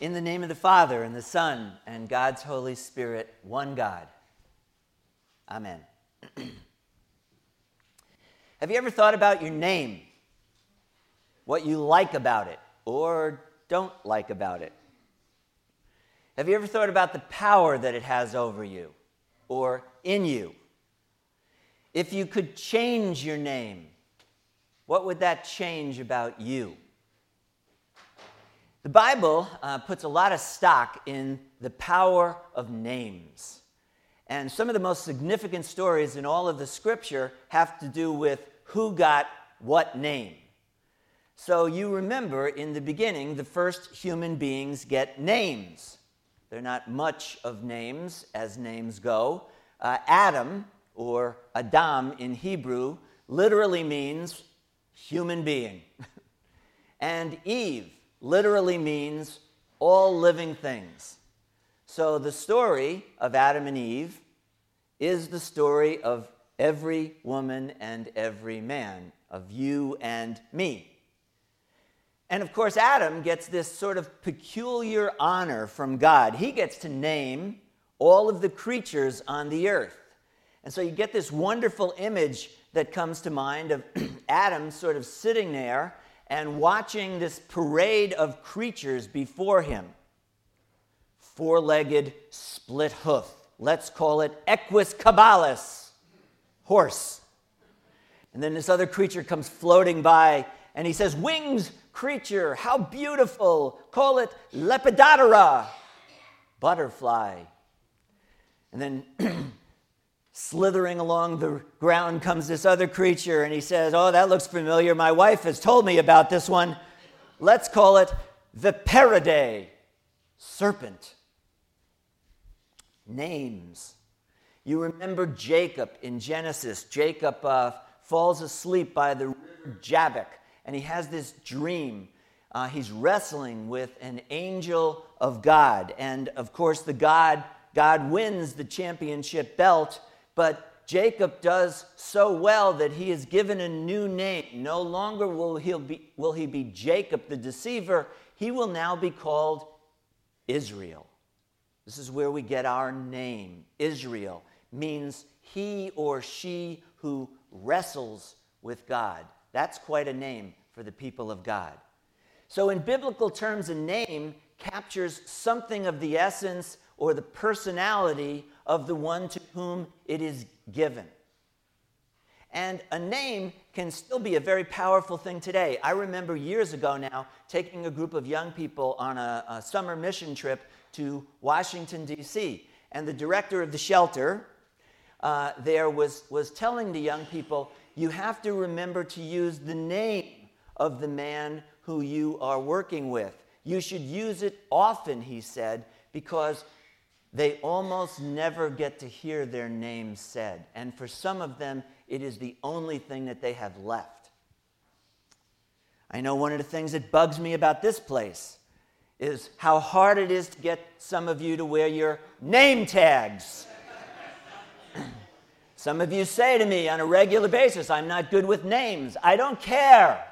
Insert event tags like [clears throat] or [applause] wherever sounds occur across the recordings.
In the name of the Father, and the Son, and God's Holy Spirit, one God. Amen. [clears throat] Have you ever thought about your name? What you like about it or don't like about it? Have you ever thought about the power that it has over you or in you? If you could change your name, what would that change about you? The Bible uh, puts a lot of stock in the power of names. And some of the most significant stories in all of the scripture have to do with who got what name. So you remember in the beginning, the first human beings get names. They're not much of names as names go. Uh, Adam, or Adam in Hebrew, literally means human being. [laughs] and Eve literally means all living things. So the story of Adam and Eve is the story of every woman and every man, of you and me. And of course, Adam gets this sort of peculiar honor from God. He gets to name all of the creatures on the earth. And so you get this wonderful image that comes to mind of [clears throat] Adam sort of sitting there and watching this parade of creatures before him. Four legged, split hoof. Let's call it Equus caballus, horse. And then this other creature comes floating by and he says, Wings, creature, how beautiful. Call it Lepidoptera, butterfly. And then [clears throat] slithering along the ground comes this other creature, and he says, Oh, that looks familiar. My wife has told me about this one. Let's call it the Peridae, serpent. Names. You remember Jacob in Genesis. Jacob uh, falls asleep by the river Jabbok, and he has this dream. Uh, he's wrestling with an angel of God, and of course, the God God wins the championship belt but Jacob does so well that he is given a new name. No longer will he be, will he be Jacob the deceiver, he will now be called Israel. This is where we get our name. Israel means he or she who wrestles with God. That's quite a name for the people of God. So, in biblical terms, a name captures something of the essence or the personality of the one to whom it is given. And a name can still be a very powerful thing today. I remember years ago now taking a group of young people on a, a summer mission trip to Washington, D.C. And the director of the shelter uh, there was, was telling the young people, you have to remember to use the name of the man who you are working with. You should use it often, he said, because they almost never get to hear their name said. And for some of them, it is the only thing that they have left. I know one of the things that bugs me about this place is how hard it is to get some of you to wear your name tags. [clears throat] some of you say to me on a regular basis, I'm not good with names. I don't care.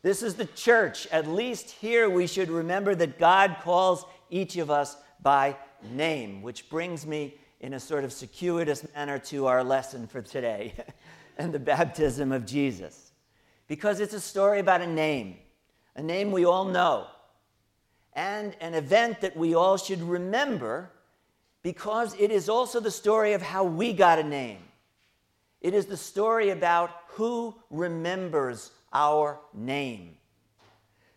This is the church. At least here we should remember that God calls each of us by name, which brings me in a sort of circuitous manner to our lesson for today [laughs] and the baptism of Jesus. Because it's a story about a name, a name we all know, and an event that we all should remember because it is also the story of how we got a name. It is the story about who remembers our name.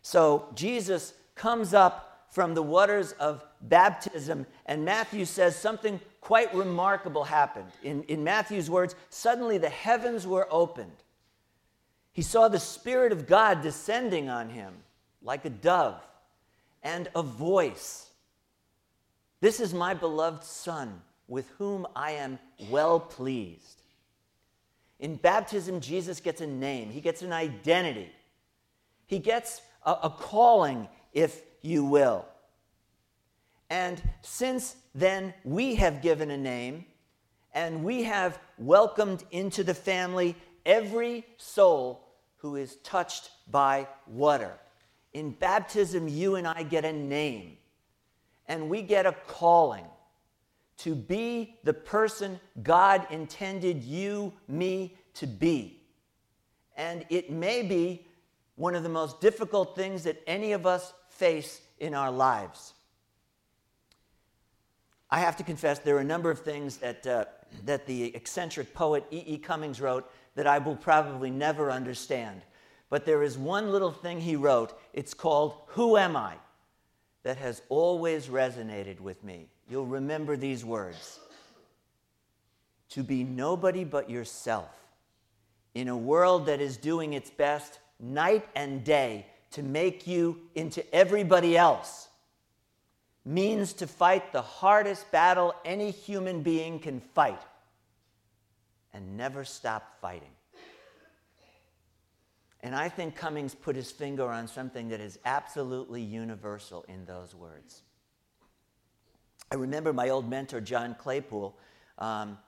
So Jesus comes up from the waters of baptism, and Matthew says something quite remarkable happened. In, in Matthew's words, suddenly the heavens were opened. He saw the Spirit of God descending on him like a dove, and a voice This is my beloved Son, with whom I am well pleased. In baptism, Jesus gets a name, he gets an identity, he gets a, a calling, if you will. And since then, we have given a name and we have welcomed into the family every soul who is touched by water. In baptism, you and I get a name, and we get a calling to be the person God intended you, me, to be. And it may be one of the most difficult things that any of us face in our lives. I have to confess, there are a number of things that, uh, that the eccentric poet E. E. Cummings wrote that I will probably never understand. But there is one little thing he wrote. It's called Who Am I? that has always resonated with me. You'll remember these words To be nobody but yourself in a world that is doing its best night and day to make you into everybody else means to fight the hardest battle any human being can fight and never stop fighting. And I think Cummings put his finger on something that is absolutely universal in those words. I remember my old mentor, John Claypool, um,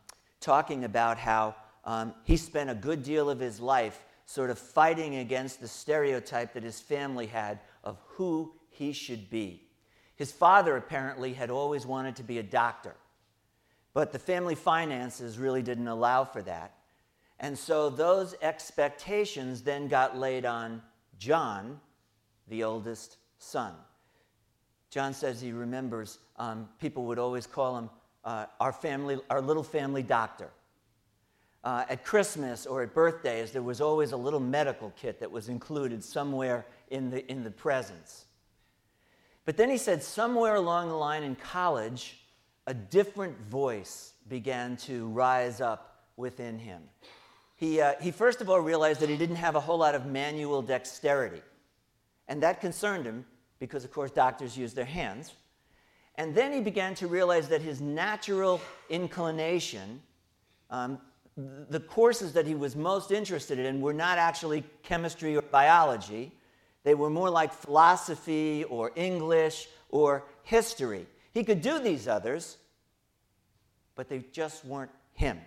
talking about how um, he spent a good deal of his life sort of fighting against the stereotype that his family had of who he should be. His father apparently had always wanted to be a doctor, but the family finances really didn't allow for that. And so those expectations then got laid on John, the oldest son. John says he remembers um, people would always call him uh, our family, our little family doctor. Uh, at Christmas or at birthdays, there was always a little medical kit that was included somewhere in the, in the presents. But then he said, somewhere along the line in college, a different voice began to rise up within him he, uh, he first of all realized that he didn't have a whole lot of manual dexterity. And that concerned him because, of course, doctors use their hands. And then he began to realize that his natural inclination, um, the courses that he was most interested in, were not actually chemistry or biology. They were more like philosophy or English or history. He could do these others, but they just weren't him.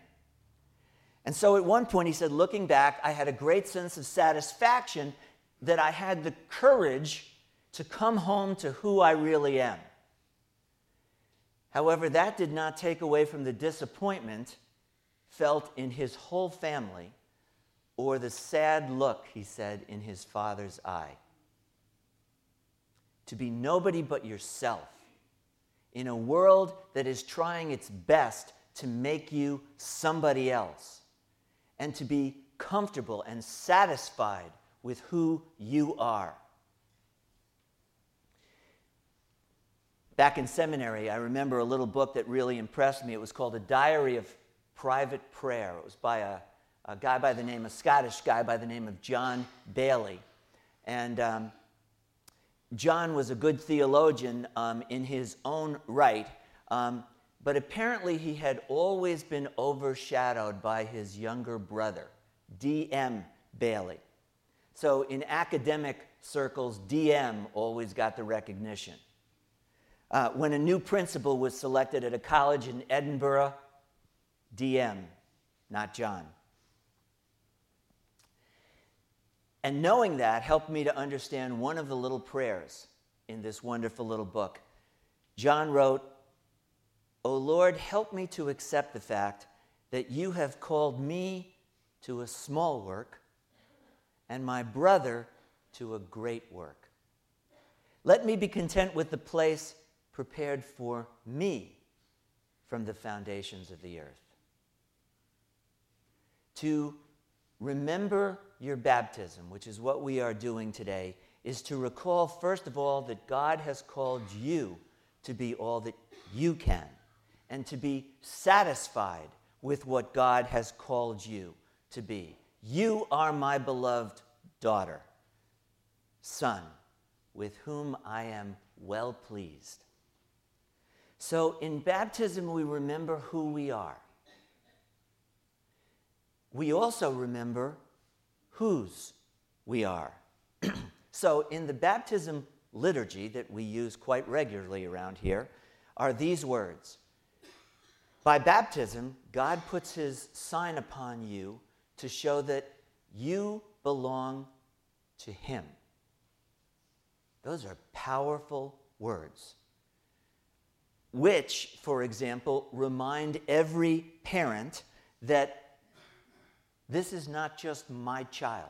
And so at one point, he said, looking back, I had a great sense of satisfaction that I had the courage to come home to who I really am. However, that did not take away from the disappointment felt in his whole family or the sad look, he said, in his father's eye. To be nobody but yourself in a world that is trying its best to make you somebody else and to be comfortable and satisfied with who you are. Back in seminary, I remember a little book that really impressed me. It was called A Diary of Private Prayer. It was by a, a guy by the name, a Scottish guy by the name of John Baillie. And um, John was a good theologian um, in his own right. Um, but apparently, he had always been overshadowed by his younger brother, D.M. Baillie. So, in academic circles, DM always got the recognition. Uh, when a new principal was selected at a college in Edinburgh, DM, not John. And knowing that helped me to understand one of the little prayers in this wonderful little book. John wrote, O Lord, help me to accept the fact that you have called me to a small work and my brother to a great work. Let me be content with the place prepared for me from the foundations of the earth. To remember your baptism, which is what we are doing today, is to recall, first of all, that God has called you to be all that you can and to be satisfied with what God has called you to be. You are my beloved daughter, son, with whom I am well pleased. So in baptism, we remember who we are. We also remember whose we are. [clears throat] so in the baptism liturgy that we use quite regularly around here are these words by baptism, God puts his sign upon you to show that you belong to him. Those are powerful words, which, for example, remind every parent that this is not just my child.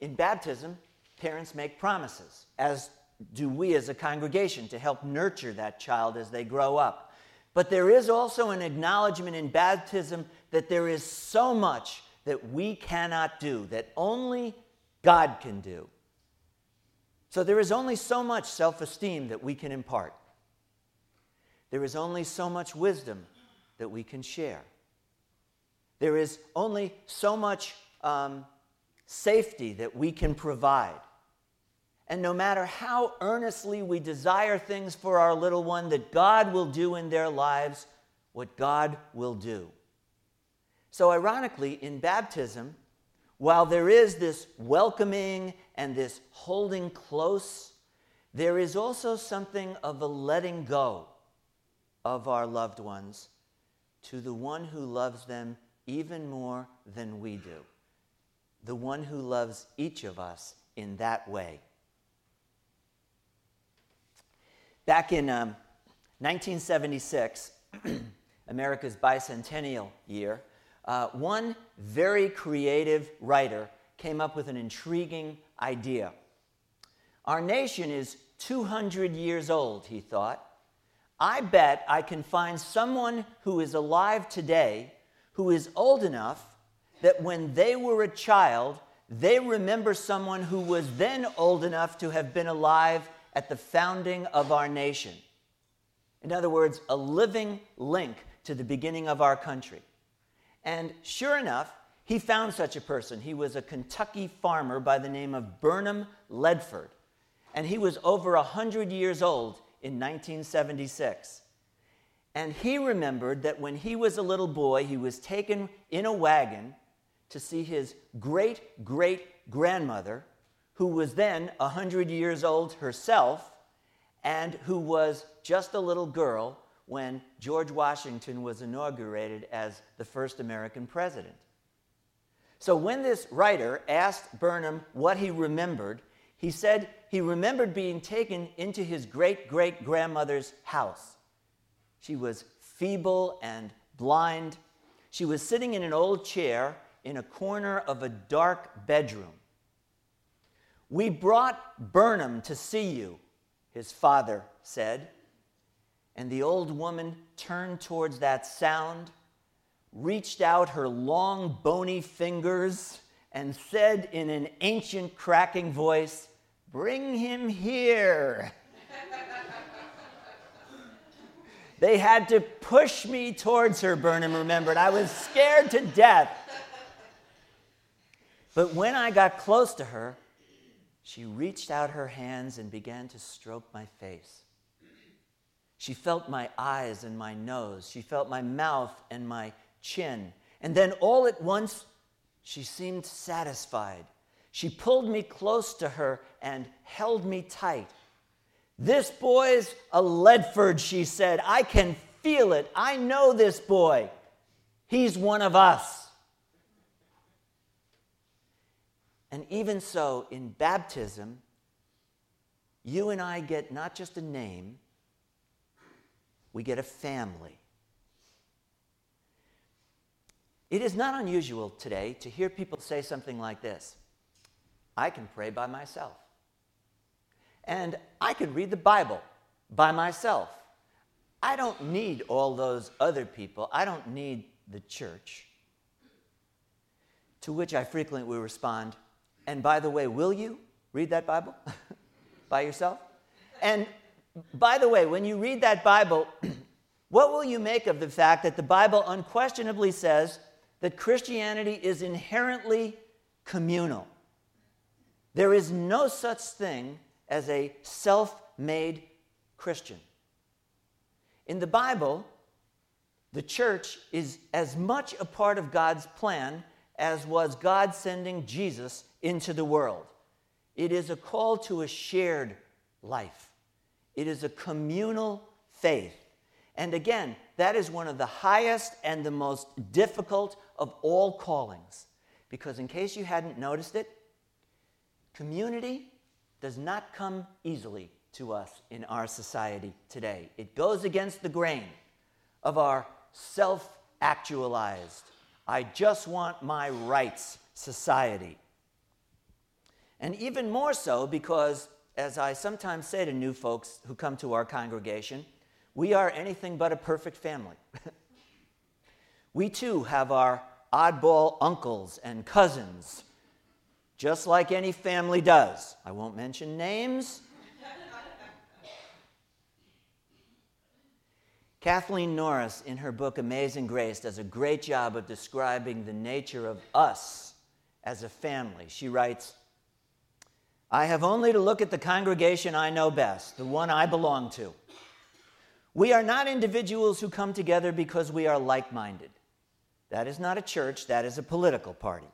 In baptism, parents make promises, as do we as a congregation, to help nurture that child as they grow up. But there is also an acknowledgement in baptism that there is so much that we cannot do, that only God can do. So there is only so much self esteem that we can impart. There is only so much wisdom that we can share. There is only so much um, safety that we can provide. And no matter how earnestly we desire things for our little one, that God will do in their lives what God will do. So, ironically, in baptism, while there is this welcoming and this holding close, there is also something of a letting go of our loved ones to the one who loves them even more than we do, the one who loves each of us in that way. Back in um, 1976, [clears throat] America's bicentennial year, uh, one very creative writer came up with an intriguing idea. Our nation is 200 years old, he thought. I bet I can find someone who is alive today who is old enough that when they were a child, they remember someone who was then old enough to have been alive at the founding of our nation. In other words, a living link to the beginning of our country. And sure enough, he found such a person. He was a Kentucky farmer by the name of Burnham Ledford. And he was over 100 years old in 1976. And he remembered that when he was a little boy, he was taken in a wagon to see his great great grandmother who was then 100 years old herself and who was just a little girl when George Washington was inaugurated as the first American president. So when this writer asked Burnham what he remembered, he said he remembered being taken into his great great grandmother's house. She was feeble and blind. She was sitting in an old chair in a corner of a dark bedroom. We brought Burnham to see you, his father said. And the old woman turned towards that sound, reached out her long, bony fingers, and said in an ancient, cracking voice, Bring him here. They had to push me towards her, Burnham remembered. I was scared to death. But when I got close to her, she reached out her hands and began to stroke my face. She felt my eyes and my nose. She felt my mouth and my chin. And then all at once, she seemed satisfied. She pulled me close to her and held me tight. This boy's a Ledford, she said. I can feel it. I know this boy. He's one of us. And even so, in baptism, you and I get not just a name, we get a family. It is not unusual today to hear people say something like this I can pray by myself. And I can read the Bible by myself. I don't need all those other people. I don't need the church. To which I frequently respond, and by the way, will you read that Bible [laughs] by yourself? And by the way, when you read that Bible, [clears throat] what will you make of the fact that the Bible unquestionably says that Christianity is inherently communal? There is no such thing as a self made Christian. In the Bible, the church is as much a part of God's plan as was God sending Jesus into the world. It is a call to a shared life, it is a communal faith. And again, that is one of the highest and the most difficult of all callings. Because, in case you hadn't noticed it, community does not come easily to us in our society today. It goes against the grain of our self actualized, I just want my rights society. And even more so because, as I sometimes say to new folks who come to our congregation, we are anything but a perfect family. [laughs] we too have our oddball uncles and cousins, just like any family does. I won't mention names. Kathleen Norris, in her book Amazing Grace, does a great job of describing the nature of us as a family. She writes, I have only to look at the congregation I know best, the one I belong to. We are not individuals who come together because we are like minded. That is not a church, that is a political party.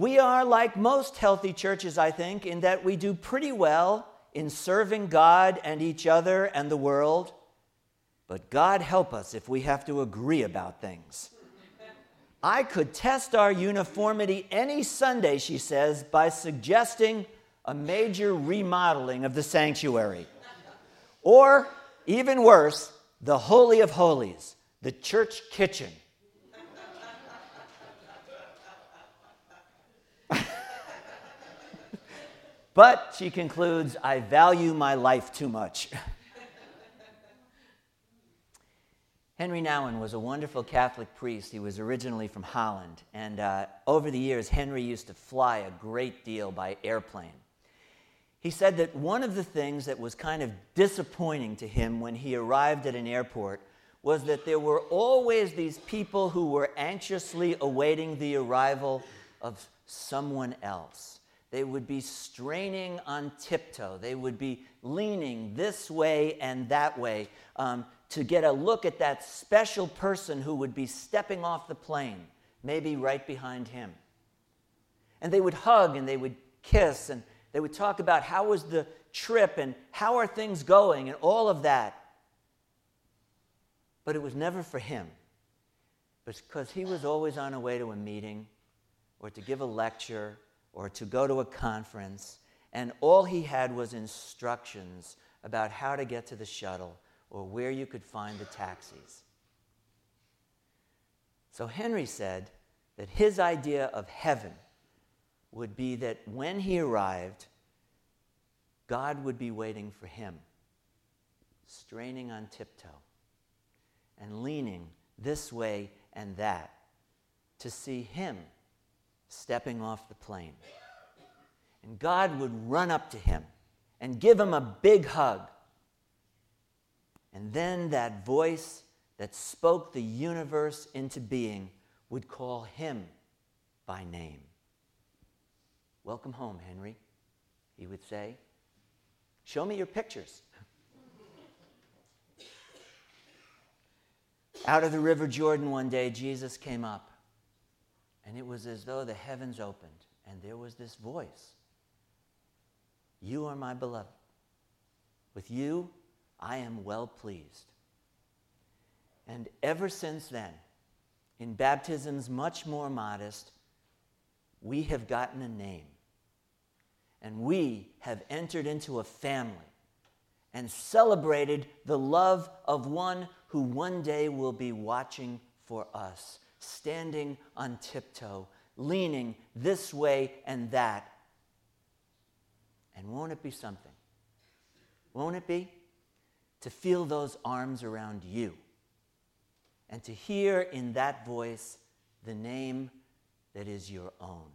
We are like most healthy churches, I think, in that we do pretty well in serving God and each other and the world. But God help us if we have to agree about things. I could test our uniformity any Sunday, she says, by suggesting a major remodeling of the sanctuary. Or, even worse, the Holy of Holies, the church kitchen. But, she concludes, I value my life too much. [laughs] Henry Nouwen was a wonderful Catholic priest. He was originally from Holland. And uh, over the years, Henry used to fly a great deal by airplane. He said that one of the things that was kind of disappointing to him when he arrived at an airport was that there were always these people who were anxiously awaiting the arrival of someone else. They would be straining on tiptoe. They would be leaning this way and that way um, to get a look at that special person who would be stepping off the plane, maybe right behind him. And they would hug and they would kiss and they would talk about how was the trip and how are things going and all of that. But it was never for him. Because he was always on a way to a meeting or to give a lecture or to go to a conference, and all he had was instructions about how to get to the shuttle or where you could find the taxis. So Henry said that his idea of heaven would be that when he arrived, God would be waiting for him, straining on tiptoe and leaning this way and that to see him stepping off the plane. And God would run up to him and give him a big hug and then that voice that spoke the universe into being would call him by name. Welcome home, Henry, he would say. Show me your pictures. Out of the River Jordan one day, Jesus came up, and it was as though the heavens opened, and there was this voice You are my beloved. With you, I am well pleased. And ever since then, in baptisms much more modest, we have gotten a name. And we have entered into a family and celebrated the love of one who one day will be watching for us, standing on tiptoe, leaning this way and that. And won't it be something? Won't it be? to feel those arms around you and to hear in that voice the name that is your own.